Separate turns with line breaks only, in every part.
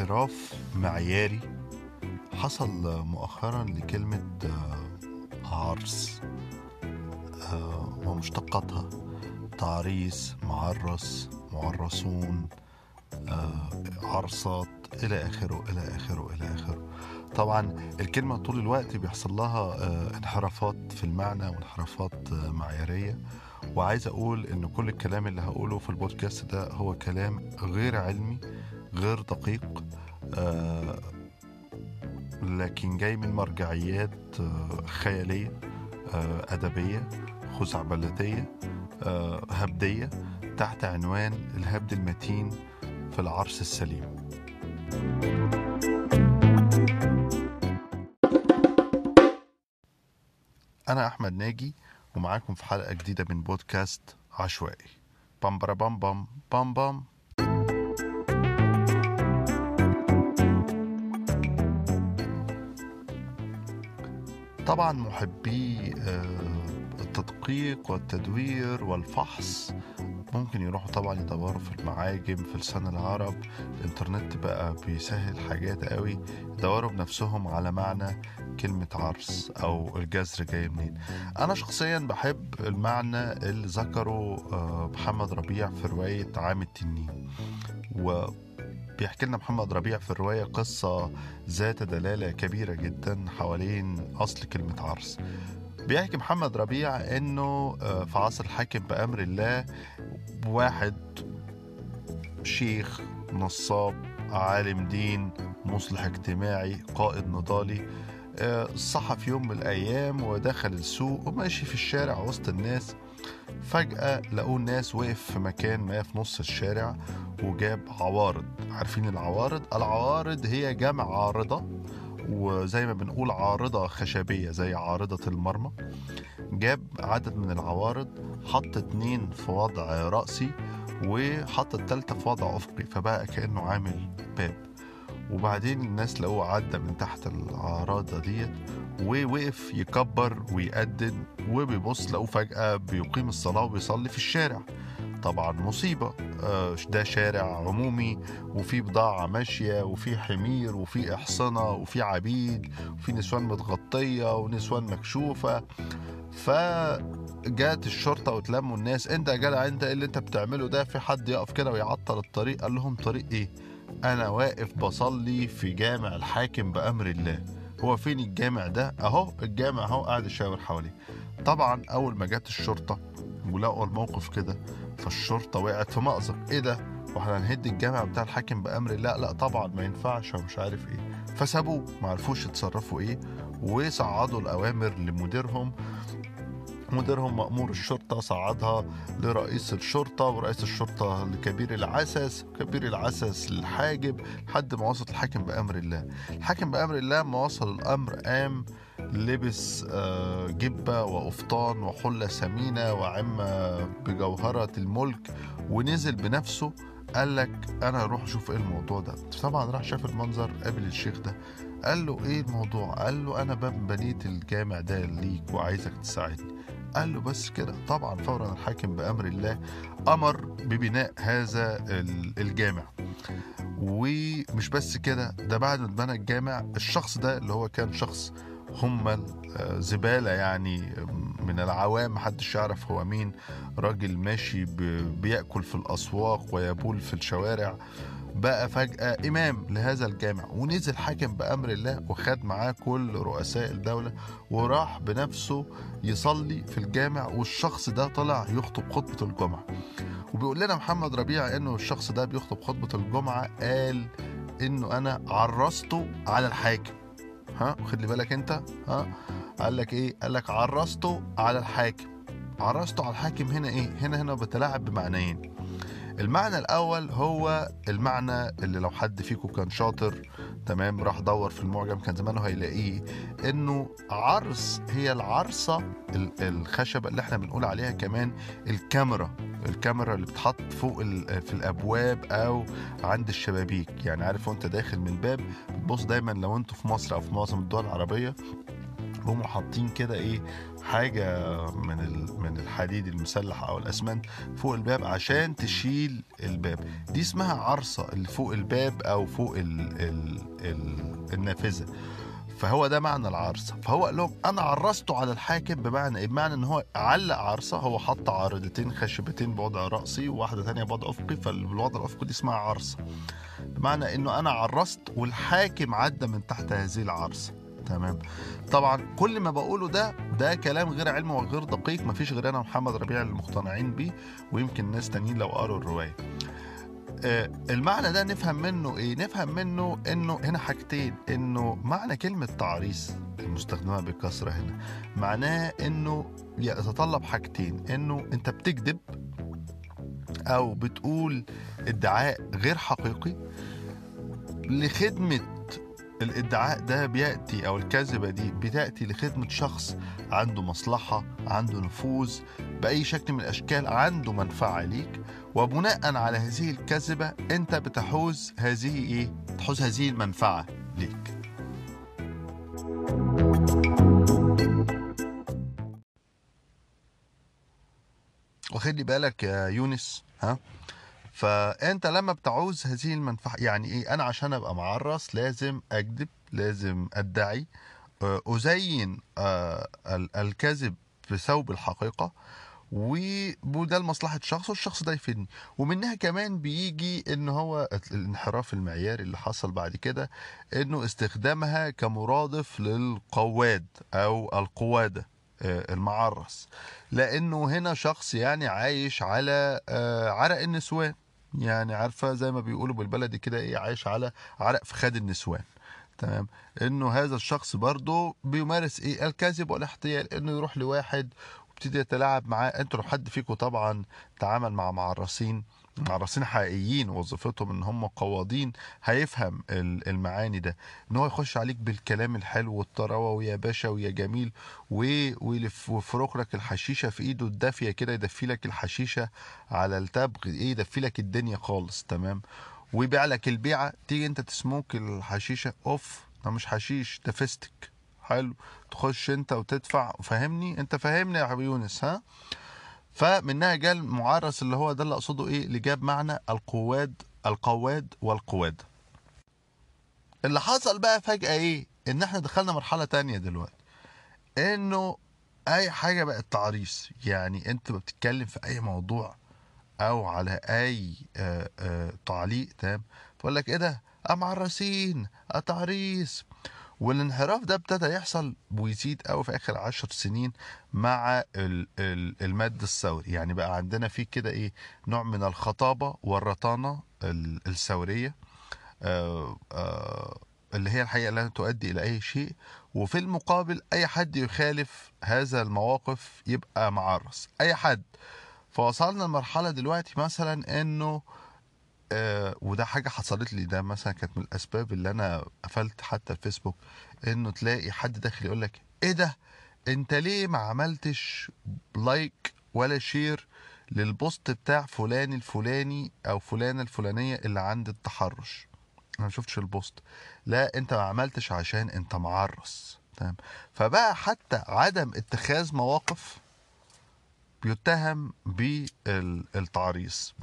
انحراف معياري حصل مؤخرا لكلمة آه، عرس آه، ومشتقاتها. تعريس معرس معرسون آه، عرصات إلى آخره إلى آخره إلى آخره. طبعا الكلمة طول الوقت بيحصل لها انحرافات في المعنى وانحرافات معيارية. وعايز أقول إن كل الكلام اللي هقوله في البودكاست ده هو كلام غير علمي غير دقيق آه، لكن جاي من مرجعيات آه، خيالية آه، أدبية خزعبلاتية هبدية تحت عنوان الهبد المتين في العرس السليم. أنا أحمد ناجي ومعاكم في حلقة جديدة من بودكاست عشوائي. بام بام بام بام بام. طبعا محبي آه، التدقيق والتدوير والفحص. ممكن يروحوا طبعا يدوروا في المعاجم في لسان العرب. الإنترنت بقى بيسهل حاجات قوي. يدوروا بنفسهم على معنى كلمة عرس أو الجذر جاي منين. أنا شخصيا بحب المعنى اللي ذكره آه، محمد ربيع في رواية عام التنين و بيحكي لنا محمد ربيع في الرواية قصة ذات دلالة كبيرة جدا حوالين أصل كلمة عرس. بيحكي محمد ربيع إنه آه، في عصر الحاكم بأمر الله واحد شيخ نصاب عالم دين مصلح اجتماعي قائد نضالي آه، صحى في يوم من الأيام ودخل السوق وماشي في الشارع وسط الناس. فجأة لقوه الناس وقف في مكان ما في نص الشارع وجاب عوارض. عارفين العوارض؟ العوارض هي جمع عارضة وزي ما بنقول عارضة خشبية زي عارضة المرمى. جاب عدد من العوارض حط اتنين في وضع رأسي وحط التالتة في وضع أفقي فبقى كأنه عامل باب. وبعدين الناس لقوه عدى من تحت العرادة ديت ووقف يكبر ويأذن وبيبص لقوه فجأة بيقيم الصلاة وبيصلي في الشارع. طبعا مصيبة. آه، ده شارع عمومي وفي بضاعة ماشية وفي حمير وفي إحصنة وفي عبيد وفي نسوان متغطية ونسوان مكشوفة. فجات الشرطة وتلموا الناس. انت يا جدع؟ انت إيه اللي أنت بتعمله ده؟ في حد يقف كده ويعطل الطريق؟ قال لهم طريق إيه؟ أنا واقف بصلي في جامع الحاكم بأمر الله. هو فين الجامع ده؟ أهو الجامع أهو قاعد يشاور حواليه. طبعا أول ما جت الشرطة ولقوا الموقف كده فالشرطة وقعت في مأزق. إيه ده؟ وإحنا هنهد الجامع بتاع الحاكم بأمر لا لا طبعا ما ينفعش ومش عارف إيه. فسابوه ما عرفوش يتصرفوا إيه وصعدوا الأوامر لمديرهم. مديرهم مأمور الشرطة صعدها لرئيس الشرطة ورئيس الشرطة لكبير العسس كبير العسس للحاجب لحد ما وصل الحاكم بأمر الله. الحاكم بأمر الله ما وصل الأمر قام لبس آه، جبة وقفطان وحلة ثمينة وعمة بجوهرة الملك ونزل بنفسه قال لك أنا أروح أشوف إيه الموضوع ده. طبعا راح شاف المنظر قابل الشيخ ده. قال له إيه الموضوع؟ قال له أنا بنيت الجامع ده ليك وعايزك تساعدني. قال له بس كده. طبعا فورا الحاكم بأمر الله أمر ببناء هذا الجامع. ومش بس كده ده بعد ما اتبنى الجامع الشخص ده اللي هو كان شخص هم زبالة يعني من العوام محدش يعرف هو مين. راجل ماشي بيأكل في الأسواق ويبول في الشوارع. بقى فجأة إمام لهذا الجامع ونزل حاكم بأمر الله وخد معاه كل رؤساء الدولة وراح بنفسه يصلي في الجامع والشخص ده طلع يخطب خطبة الجمعة. وبيقول لنا محمد ربيع إنه الشخص ده بيخطب خطبة الجمعة قال إنه أنا عرسته على الحاكم. ها؟ خد لي بالك أنت؟ ها؟ قال لك إيه؟ قال لك عرسته على الحاكم. عرسته على الحاكم هنا إيه؟ هنا هنا بتلاعب بمعنيين. المعنى الأول هو المعنى اللي لو حد فيكم كان شاطر تمام راح دور في المعجم كان زمانه هيلاقيه إنه عرس هي العرصة الخشبة اللي إحنا بنقول عليها كمان الكاميرا الكاميرا اللي بتحط فوق في الأبواب أو عند الشبابيك. يعني عارف وأنت داخل من الباب بتبص دايما لو أنتوا في مصر أو في معظم الدول العربية هم حاطين كده إيه حاجة من من الحديد المسلح أو الأسمنت فوق الباب عشان تشيل الباب. دي اسمها عرصة اللي فوق الباب أو فوق ال ال ال النافذة. فهو ده معنى العرصة. فهو قال لهم أنا عرسته على الحاكم بمعنى إيه؟ بمعنى إن هو علق عرصة هو حط عارضتين خشبتين بوضع رأسي وواحدة تانية بوضع أفقي فالوضع الأفقي دي اسمها عرصة. بمعنى إنه أنا عرست والحاكم عدى من تحت هذه العرصة. تمام. طبعا كل ما بقوله ده ده كلام غير علمي وغير دقيق مفيش غير أنا ومحمد ربيع اللي مقتنعين بيه ويمكن ناس تانيين لو قروا الرواية. آه، المعنى ده نفهم منه إيه؟ نفهم منه إنه هنا حاجتين إنه معنى كلمة تعريس المستخدمة بكثره هنا معناه إنه يتطلب حاجتين إنه أنت بتكذب أو بتقول ادعاء غير حقيقي لخدمة الادعاء ده بيأتي أو الكذبة دي بتأتي لخدمة شخص عنده مصلحة عنده نفوذ بأي شكل من الأشكال عنده منفعة ليك وبناء على هذه الكذبة أنت بتحوز هذه إيه؟ تحوز هذه المنفعة ليك. واخد لي بالك يا يونس؟ ها؟ فأنت لما بتعوز هذه المنفعة يعني إيه؟ أنا عشان أبقى معرس لازم أكذب لازم أدعي. آه، أزين آه، ال- الكذب في ثوب الحقيقة وده لمصلحه شخص والشخص ده يفيدني. ومنها كمان بيجي إن هو الانحراف المعياري اللي حصل بعد كده إنه استخدامها كمرادف للقواد أو القوادة آه، المعرس. لأنه هنا شخص يعني عايش على عرق النسوان. يعني عارفة زي ما بيقولوا بالبلدي كده إيه عايش على عرق فخاد النسوان. تمام؟ إنه هذا الشخص برضه بيمارس إيه الكذب والاحتيال إنه يروح لواحد ويبتدي يتلاعب معاه. أنتوا لو حد فيكم طبعا تعامل مع معرسين معرسين حقيقيين وظيفتهم إن هم قواضين هيفهم ال- المعاني ده. إن هو يخش عليك بالكلام الحلو والطراوة ويا باشا ويا جميل و- ويلف ويفرك لك الحشيشة في إيده الدافية كده يدفي لك الحشيشة على التبغ إيه يدفي لك الدنيا خالص تمام؟ ويبيع لك البيعة تيجي أنت تسموك الحشيشة أوف ده مش حشيش ده فيستك. حلو. تخش أنت وتدفع فاهمني أنت فاهمني يا حبيبي يونس ها؟ فمنها جاء المعرس اللي هو ده اللي أقصده إيه اللي جاب معنى القواد القواد والقواد. اللي حصل بقى فجأة إيه إن إحنا دخلنا مرحلة تانية دلوقتي. إنه أي حاجة بقت تعريس يعني أنت بتتكلم في أي موضوع أو على أي آه، آه، تعليق تمام؟ فيقول لك إيه ده؟ معرسين تعريس والانحراف ده ابتدى يحصل ويزيد قوي في آخر عشر سنين مع ال- ال- المد الثوري. يعني بقى عندنا في كده إيه نوع من الخطابة والرطانة ال- الثورية آه، آه، اللي هي الحقيقة لا تؤدي إلى أي شيء. وفي المقابل أي حد يخالف هذا المواقف يبقى معرس. أي حد. فوصلنا لمرحلة دلوقتي مثلا إنه آه وده حاجة حصلت لي. ده مثلا كانت من الأسباب اللي أنا قفلت حتى الفيسبوك إنه تلاقي حد داخل يقول لك إيه ده؟ أنت ليه ما عملتش like ولا share لل post بتاع فلان الفلاني أو فلانة الفلانية اللي عند التحرش؟ أنا ما شفتش البوست لا أنت ما عملتش عشان أنت معرس. تمام؟ فبقى حتى عدم اتخاذ مواقف بيتهم بالتعريص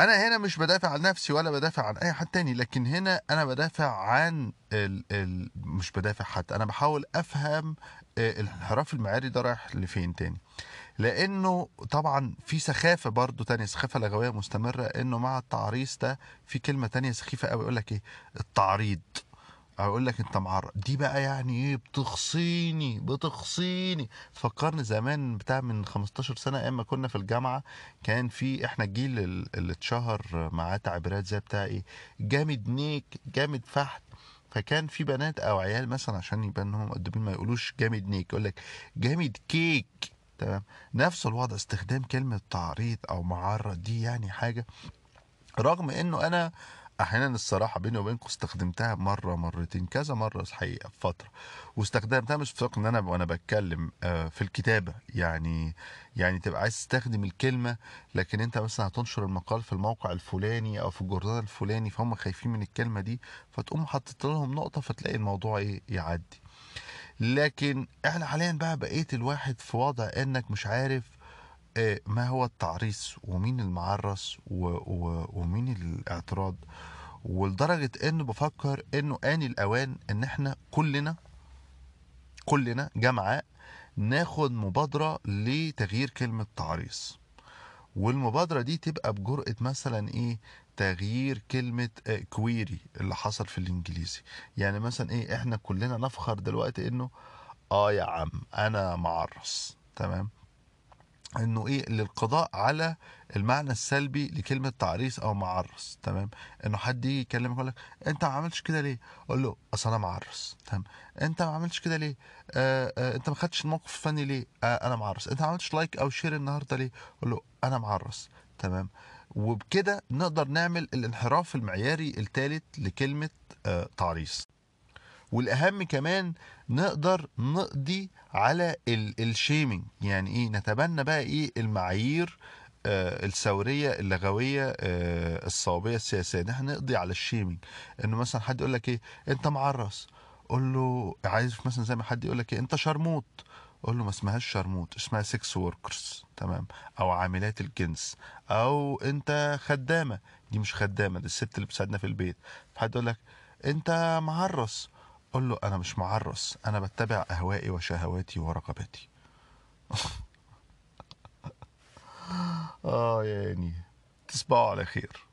أنا هنا مش بدافع عن نفسي ولا بدافع عن أي حد تاني لكن هنا أنا بدافع عن ال ال مش بدافع حتى أنا بحاول أفهم آه، الانحراف المعياري ده رايح لفين تاني. لأنه طبعا في سخافة برضو تانية سخافة لغوية مستمرة إنه مع التعريس ده في كلمة تانية سخيفة قوي يقول لك إيه؟ التعريض. أو يقول لك انت معرض. دي بقى يعني إيه؟ بتخصيني بتخصيني فكرني زمان بتاع من 15 سنة أيام ما كنا في الجامعة كان في إحنا الجيل ال- اللي اتشهر معاه تعبيرات زي بتاع إيه؟ جامد نيك جامد فحت. فكان في بنات أو عيال مثلا عشان يبان انهم مؤدبين ما يقولوش جامد نيك يقول لك جامد كيك. تمام؟ نفس الوضع استخدام كلمة تعريض أو معرض دي يعني حاجة. رغم إنه أنا أحيانا الصراحة بيني وبينكم استخدمتها مرة مرتين كذا مرة الحقيقة في فترة. واستخدمتها مش في إن أنا وأنا بتكلم آه، في الكتابة. يعني يعني تبقى عايز تستخدم الكلمة لكن أنت مثلا هتنشر المقال في الموقع الفلاني أو في الجورنال الفلاني فهم خايفين من الكلمة دي فتقوم حاطط لهم نقطة فتلاقي الموضوع إيه يعدي. لكن إحنا حاليا بقى بقيت الواحد في وضع إنك مش عارف ما هو التعريس ومين المعرس. ومين الاعتراض؟ ولدرجة انه بفكر إنه آن الأوان إن إحنا كلنا كلنا جمعاء ناخد مبادرة لتغيير كلمة تعريس. والمبادرة دي تبقى بجرأة مثلا إيه؟ تغيير كلمة كويري اللي حصل في الإنجليزي. يعني مثلا إيه؟ إحنا كلنا نفخر دلوقتي إنه آه يا عم أنا معرس. تمام؟ إنه إيه للقضاء على المعنى السلبي لكلمة تعريس أو معرس تمام؟ إنه حد يجي يكلمك يقول لك أنت ما عملتش كده ليه؟ أقول له أصل أنا معرس تمام؟ أنت ما عملتش كده ليه؟ آه آه أنت ما خدتش الموقف الفني ليه؟ آه أنا معرس. أنت ما عملتش like أو share النهارده ليه؟ أقول له أنا معرس. تمام؟ وبكده نقدر نعمل الانحراف المعياري الثالث لكلمة تعريس. والأهم كمان نقدر نقضي على ال- ال shaming يعني إيه؟ نتبنى بقى إيه؟ المعايير آه، الثورية اللغوية آه، الصوابية السياسية. إن إحنا نقضي على ال shaming إنه مثلا حد يقول لك إيه؟ أنت معرس. قول له عايز مثلا زي ما حد يقول لك إيه؟ أنت شرموط. قول له ما اسمهاش شرموط اسمها sex workers تمام؟ أو عاملات الجنس. أو أنت خدامة. دي مش خدامة دي الست اللي بتساعدنا في البيت. حد يقول لك أنت معرس. قول له أنا مش معرس أنا بتبع أهوائي وشهواتي ورغباتي آه يعني تصبحوا على خير.